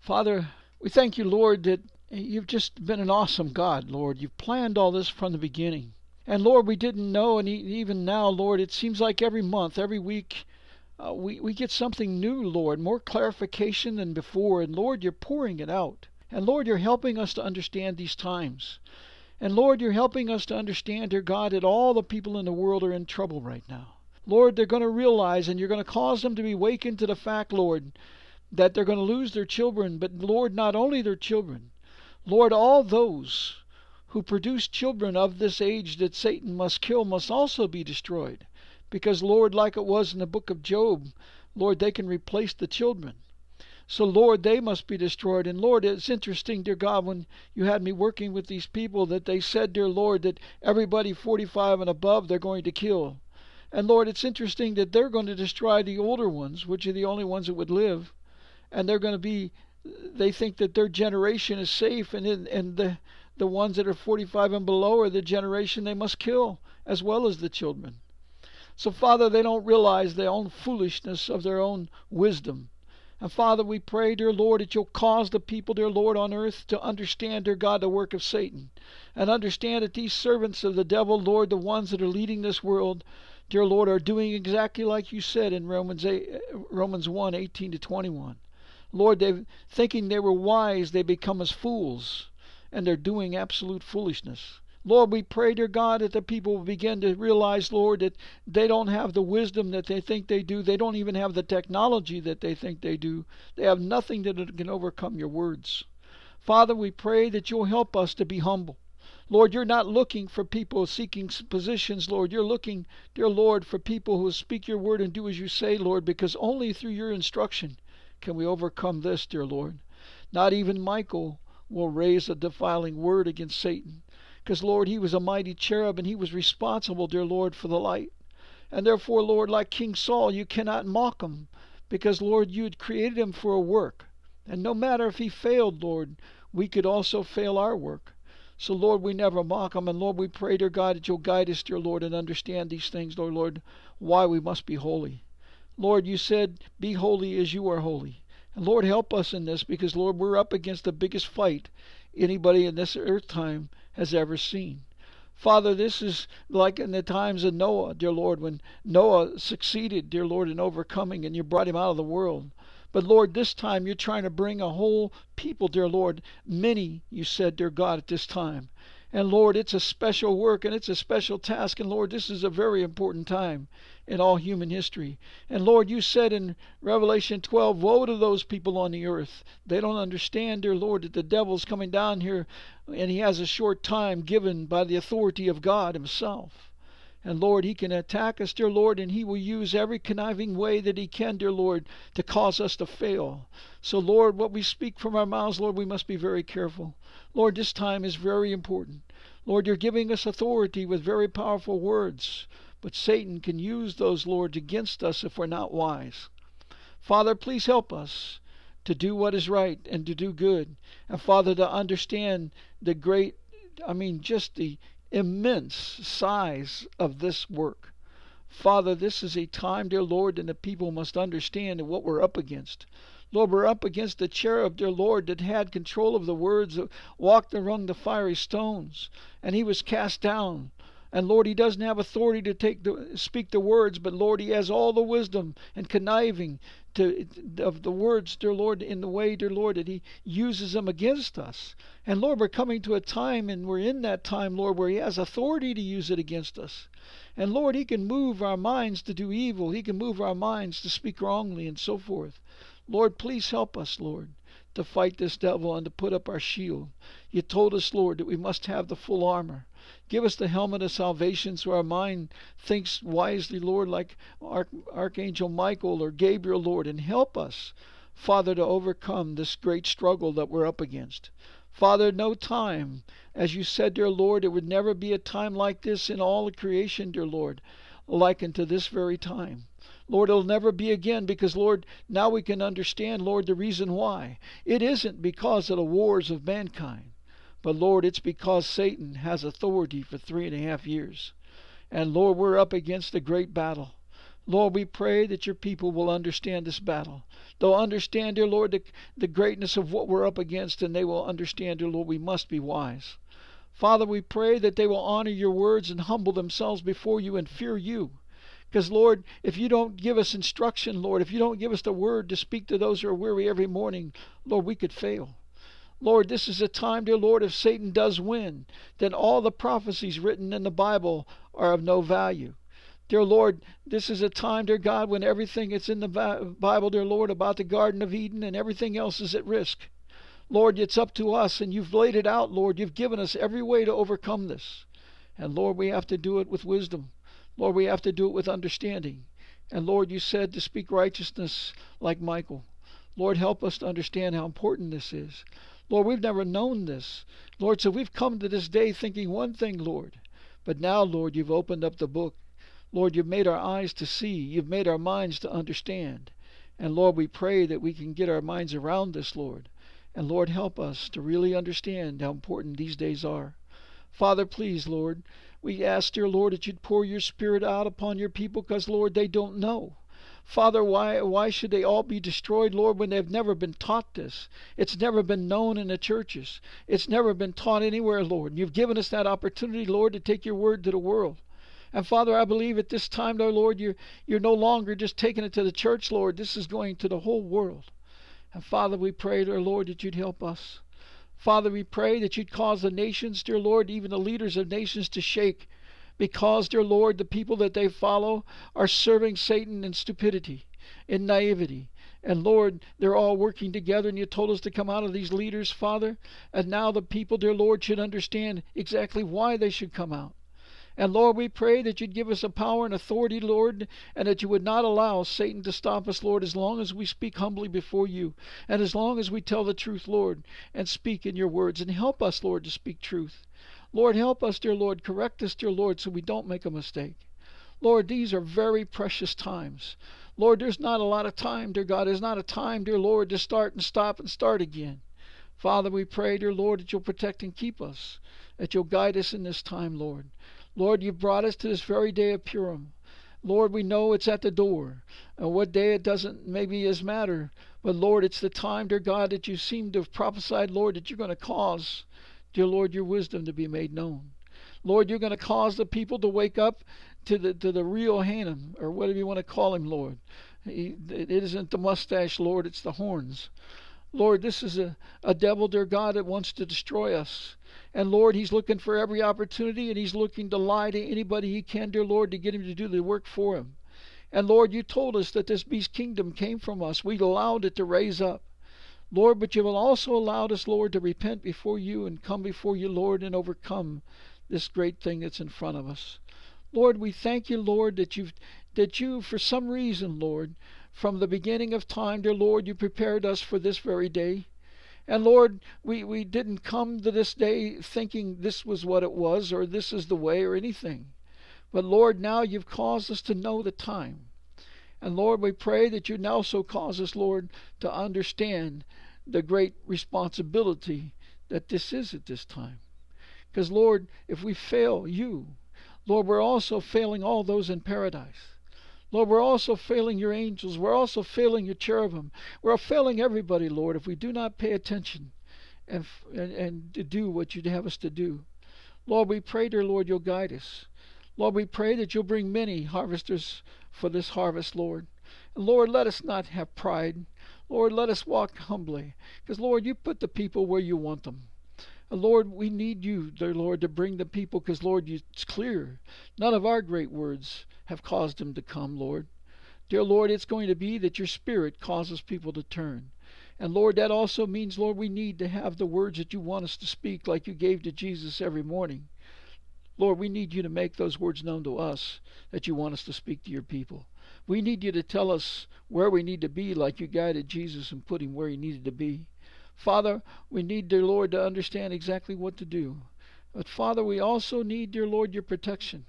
Father, we thank you, Lord, that you've just been an awesome God, Lord. You've planned all this from the beginning. And Lord, we didn't know, and even now, Lord, it seems like every month, every week, uh, we, we get something new, Lord, more clarification than before. And Lord, you're pouring it out. And Lord, you're helping us to understand these times. And Lord, you're helping us to understand, dear God, that all the people in the world are in trouble right now. Lord, they're going to realize, and you're going to cause them to be awakened to the fact, Lord, that they're going to lose their children. But Lord, not only their children, Lord, all those who produce children of this age that Satan must kill must also be destroyed. Because, Lord, like it was in the book of Job, Lord, they can replace the children. So, Lord, they must be destroyed. And, Lord, it's interesting, dear God, when you had me working with these people, that they said, dear Lord, that everybody 45 and above they're going to kill. And, Lord, it's interesting that they're going to destroy the older ones, which are the only ones that would live. And they're going to be, they think that their generation is safe, and, and the, the ones that are 45 and below are the generation they must kill, as well as the children. So, Father, they don't realize their own foolishness of their own wisdom. And Father, we pray, dear Lord, that you'll cause the people, dear Lord, on earth to understand, dear God, the work of Satan. And understand that these servants of the devil, Lord, the ones that are leading this world, dear Lord, are doing exactly like you said in Romans 8, Romans 1, 18 to 21. Lord, they thinking they were wise, they become as fools, and they're doing absolute foolishness. Lord, we pray, dear God, that the people will begin to realize, Lord, that they don't have the wisdom that they think they do. They don't even have the technology that they think they do. They have nothing that can overcome your words. Father, we pray that you'll help us to be humble. Lord, you're not looking for people seeking positions, Lord. You're looking, dear Lord, for people who speak your word and do as you say, Lord, because only through your instruction can we overcome this, dear Lord. Not even Michael will raise a defiling word against Satan. Because, Lord, he was a mighty cherub and he was responsible, dear Lord, for the light. And therefore, Lord, like King Saul, you cannot mock him. Because, Lord, you had created him for a work. And no matter if he failed, Lord, we could also fail our work. So, Lord, we never mock him. And, Lord, we pray, dear God, that you'll guide us, dear Lord, and understand these things, Lord, Lord, why we must be holy. Lord, you said, Be holy as you are holy. And Lord, help us in this because, Lord, we're up against the biggest fight anybody in this earth time has ever seen. Father, this is like in the times of Noah, dear Lord, when Noah succeeded, dear Lord, in overcoming and you brought him out of the world. But Lord, this time you're trying to bring a whole people, dear Lord. Many, you said, dear God, at this time. And Lord, it's a special work and it's a special task. And Lord, this is a very important time in all human history. And Lord, you said in Revelation 12, Woe to those people on the earth. They don't understand, dear Lord, that the devil's coming down here and he has a short time given by the authority of God Himself. And Lord, He can attack us, dear Lord, and He will use every conniving way that He can, dear Lord, to cause us to fail. So, Lord, what we speak from our mouths, Lord, we must be very careful. Lord, this time is very important. Lord, you're giving us authority with very powerful words. But Satan can use those, lords against us if we're not wise. Father, please help us to do what is right and to do good. And Father, to understand the great, I mean, just the immense size of this work. Father, this is a time, dear Lord, and the people must understand what we're up against. Lord, we're up against the cherub, dear Lord, that had control of the words, that walked among the fiery stones, and he was cast down. And Lord, he doesn't have authority to take the speak the words, but Lord, he has all the wisdom and conniving to of the words, dear Lord, in the way, dear Lord, that he uses them against us. And Lord, we're coming to a time, and we're in that time, Lord, where he has authority to use it against us. And Lord, he can move our minds to do evil. He can move our minds to speak wrongly and so forth. Lord, please help us, Lord, to fight this devil and to put up our shield. You told us, Lord, that we must have the full armor. Give us the helmet of salvation so our mind thinks wisely, Lord, like Arch- Archangel Michael or Gabriel, Lord, and help us, Father, to overcome this great struggle that we're up against. Father, no time, as you said, dear Lord, it would never be a time like this in all creation, dear Lord, like unto this very time. Lord, it'll never be again because, Lord, now we can understand, Lord, the reason why. It isn't because of the wars of mankind, but, Lord, it's because Satan has authority for three and a half years. And, Lord, we're up against a great battle. Lord, we pray that your people will understand this battle. They'll understand, dear Lord, the, the greatness of what we're up against, and they will understand, dear Lord, we must be wise. Father, we pray that they will honor your words and humble themselves before you and fear you. Because, Lord, if you don't give us instruction, Lord, if you don't give us the word to speak to those who are weary every morning, Lord, we could fail. Lord, this is a time, dear Lord, if Satan does win, then all the prophecies written in the Bible are of no value. Dear Lord, this is a time, dear God, when everything that's in the Bible, dear Lord, about the Garden of Eden and everything else is at risk. Lord, it's up to us, and you've laid it out, Lord. You've given us every way to overcome this. And Lord, we have to do it with wisdom. Lord, we have to do it with understanding. And Lord, you said to speak righteousness like Michael. Lord, help us to understand how important this is. Lord, we've never known this. Lord, so we've come to this day thinking one thing, Lord. But now, Lord, you've opened up the book. Lord, you've made our eyes to see. You've made our minds to understand. And Lord, we pray that we can get our minds around this, Lord. And Lord, help us to really understand how important these days are. Father, please, Lord, we ask, dear Lord, that you'd pour your Spirit out upon your people because, Lord, they don't know. Father, why, why should they all be destroyed, Lord, when they've never been taught this? It's never been known in the churches. It's never been taught anywhere, Lord. And you've given us that opportunity, Lord, to take your word to the world. And Father, I believe at this time, though, Lord, you're, you're no longer just taking it to the church, Lord. This is going to the whole world. And Father, we pray, dear Lord, that you'd help us. Father, we pray that you'd cause the nations, dear Lord, even the leaders of nations to shake because, dear Lord, the people that they follow are serving Satan in stupidity, in naivety. And Lord, they're all working together, and you told us to come out of these leaders, Father. And now the people, dear Lord, should understand exactly why they should come out. And Lord, we pray that you'd give us a power and authority, Lord, and that you would not allow Satan to stop us, Lord, as long as we speak humbly before you, and as long as we tell the truth, Lord, and speak in your words. And help us, Lord, to speak truth. Lord, help us, dear Lord. Correct us, dear Lord, so we don't make a mistake. Lord, these are very precious times. Lord, there's not a lot of time, dear God. There's not a time, dear Lord, to start and stop and start again. Father, we pray, dear Lord, that you'll protect and keep us, that you'll guide us in this time, Lord. Lord, you've brought us to this very day of Purim. Lord, we know it's at the door. And what day it doesn't maybe is matter. But Lord, it's the time, dear God, that you seem to have prophesied, Lord, that you're going to cause, dear Lord, your wisdom to be made known. Lord, you're going to cause the people to wake up to the to the real Haman, or whatever you want to call him, Lord. He, it isn't the mustache, Lord, it's the horns. Lord, this is a, a devil, dear God, that wants to destroy us. And Lord, he's looking for every opportunity and he's looking to lie to anybody he can, dear Lord, to get him to do the work for him. And Lord, you told us that this beast kingdom came from us. We allowed it to raise up. Lord, but you have also allowed us, Lord, to repent before you and come before you, Lord, and overcome this great thing that's in front of us. Lord, we thank you, Lord, that you've that you, for some reason, Lord, from the beginning of time, dear Lord, you prepared us for this very day. And Lord, we, we didn't come to this day thinking this was what it was or this is the way or anything. But Lord, now you've caused us to know the time. And Lord, we pray that you now so cause us, Lord, to understand the great responsibility that this is at this time. Because, Lord, if we fail you, Lord, we're also failing all those in paradise. Lord, we're also failing your angels. We're also failing your cherubim. We're failing everybody, Lord, if we do not pay attention and, and, and do what you'd have us to do. Lord, we pray, dear Lord, you'll guide us. Lord, we pray that you'll bring many harvesters for this harvest, Lord. And Lord, let us not have pride. Lord, let us walk humbly. Because, Lord, you put the people where you want them. And Lord, we need you, dear Lord, to bring the people, because, Lord, it's clear. None of our great words have caused him to come, Lord. Dear Lord, it's going to be that your Spirit causes people to turn. And Lord, that also means, Lord, we need to have the words that you want us to speak like you gave to Jesus every morning. Lord, we need you to make those words known to us that you want us to speak to your people. We need you to tell us where we need to be, like you guided Jesus and put him where he needed to be. Father, we need, dear Lord, to understand exactly what to do. But Father, we also need, dear Lord, your protection.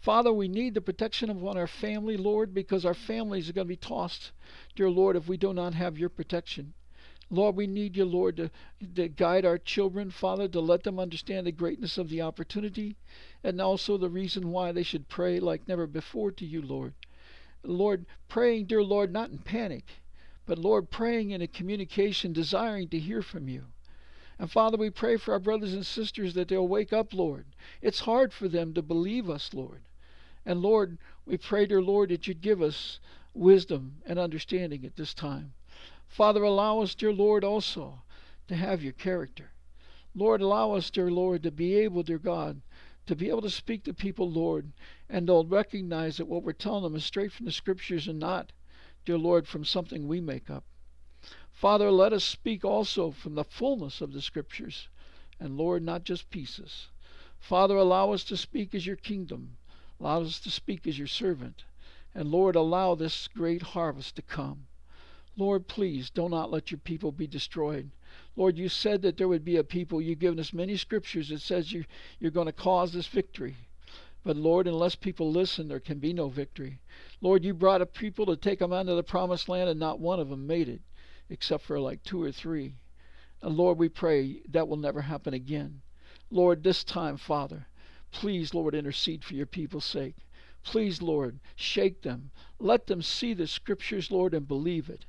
Father, we need the protection of our family, Lord, because our families are going to be tossed, dear Lord, if we do not have your protection. Lord, we need you, Lord, to, to guide our children, Father, to let them understand the greatness of the opportunity and also the reason why they should pray like never before to you, Lord. Lord, praying, dear Lord, not in panic, but Lord, praying in a communication, desiring to hear from you. And Father, we pray for our brothers and sisters that they'll wake up, Lord. It's hard for them to believe us, Lord. And Lord, we pray, dear Lord, that you'd give us wisdom and understanding at this time. Father, allow us, dear Lord, also to have your character. Lord, allow us, dear Lord, to be able, dear God, to be able to speak to people, Lord, and they'll recognize that what we're telling them is straight from the Scriptures and not, dear Lord, from something we make up. Father, let us speak also from the fullness of the Scriptures, and Lord, not just pieces. Father, allow us to speak as your kingdom, allow us to speak as your servant, and Lord, allow this great harvest to come. Lord, please do not let your people be destroyed. Lord, you said that there would be a people. You've given us many scriptures that says you, you're going to cause this victory. But Lord, unless people listen, there can be no victory. Lord, you brought a people to take them out of the promised land, and not one of them made it, except for like two or three. And Lord, we pray that will never happen again. Lord, this time, Father, please, Lord, intercede for your people's sake. Please, Lord, shake them. Let them see the scriptures, Lord, and believe it.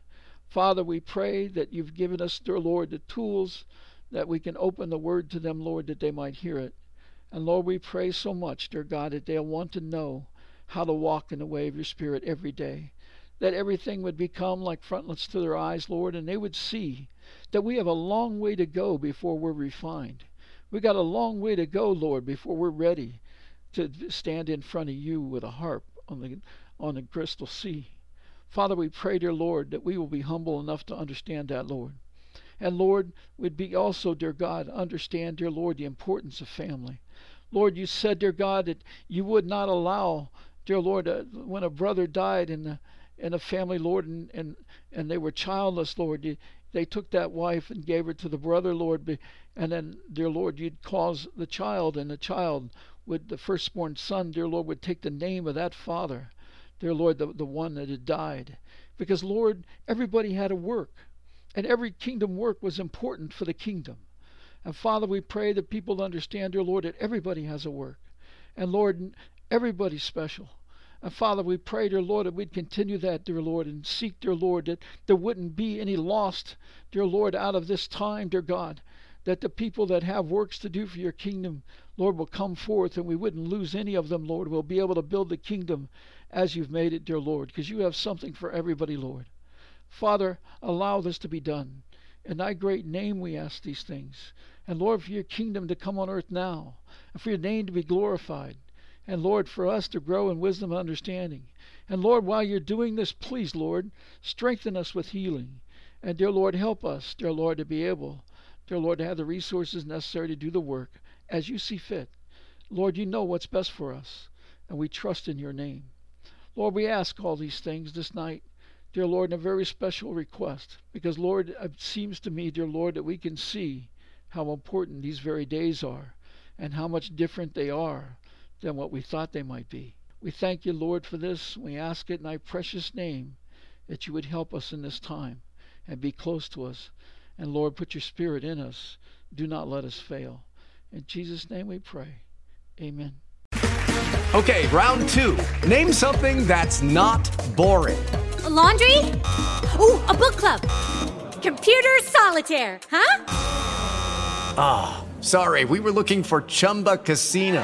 Father, we pray that you've given us, dear Lord, the tools that we can open the word to them, Lord, that they might hear it. And Lord, we pray so much, dear God, that they'll want to know how to walk in the way of your Spirit every day. That everything would become like frontlets to their eyes, Lord, and they would see that we have a long way to go before we're refined. We got a long way to go, Lord, before we're ready to stand in front of you with a harp on the on the crystal sea. Father, we pray, dear Lord, that we will be humble enough to understand that, Lord. And Lord, we'd be also, dear God, understand, dear Lord, the importance of family. Lord, you said, dear God, that you would not allow, dear Lord, uh, when a brother died in the in a family, Lord, and and, and they were childless, Lord, you, they took that wife and gave her to the brother, Lord, and then, dear Lord, you'd cause the child, and the child would, the firstborn son, dear Lord, would take the name of that father dear Lord, the, the one that had died. Because, Lord, everybody had to work, and every kingdom work was important for the kingdom. And Father, we pray that people understand, dear Lord, that everybody has a work. And Lord, everybody's special. And Father, we pray, dear Lord, that we'd continue that, dear Lord, and seek, dear Lord, that there wouldn't be any lost, dear Lord, out of this time, dear God. That the people that have works to do for your kingdom, Lord, will come forth and we wouldn't lose any of them, Lord. We'll be able to build the kingdom as you've made it, dear Lord, because you have something for everybody, Lord. Father, allow this to be done. In thy great name we ask these things. And Lord, for your kingdom to come on earth now, and for your name to be glorified. And Lord, for us to grow in wisdom and understanding. And Lord, while you're doing this, please, Lord, strengthen us with healing. And dear Lord, help us, dear Lord, to be able, dear Lord, to have the resources necessary to do the work as you see fit. Lord, you know what's best for us, and we trust in your name. Lord, we ask all these things this night, dear Lord, in a very special request. Because, Lord, it seems to me, dear Lord, that we can see how important these very days are and how much different they are than what we thought they might be. We thank you, Lord, for this. We ask it in thy precious name that you would help us in this time and be close to us. And Lord, put your spirit in us. Do not let us fail. In Jesus' name we pray. Amen. Okay, round two. Name something that's not boring. A laundry? Ooh, a book club. Computer solitaire, huh? Ah, oh, sorry, we were looking for Chumba Casino.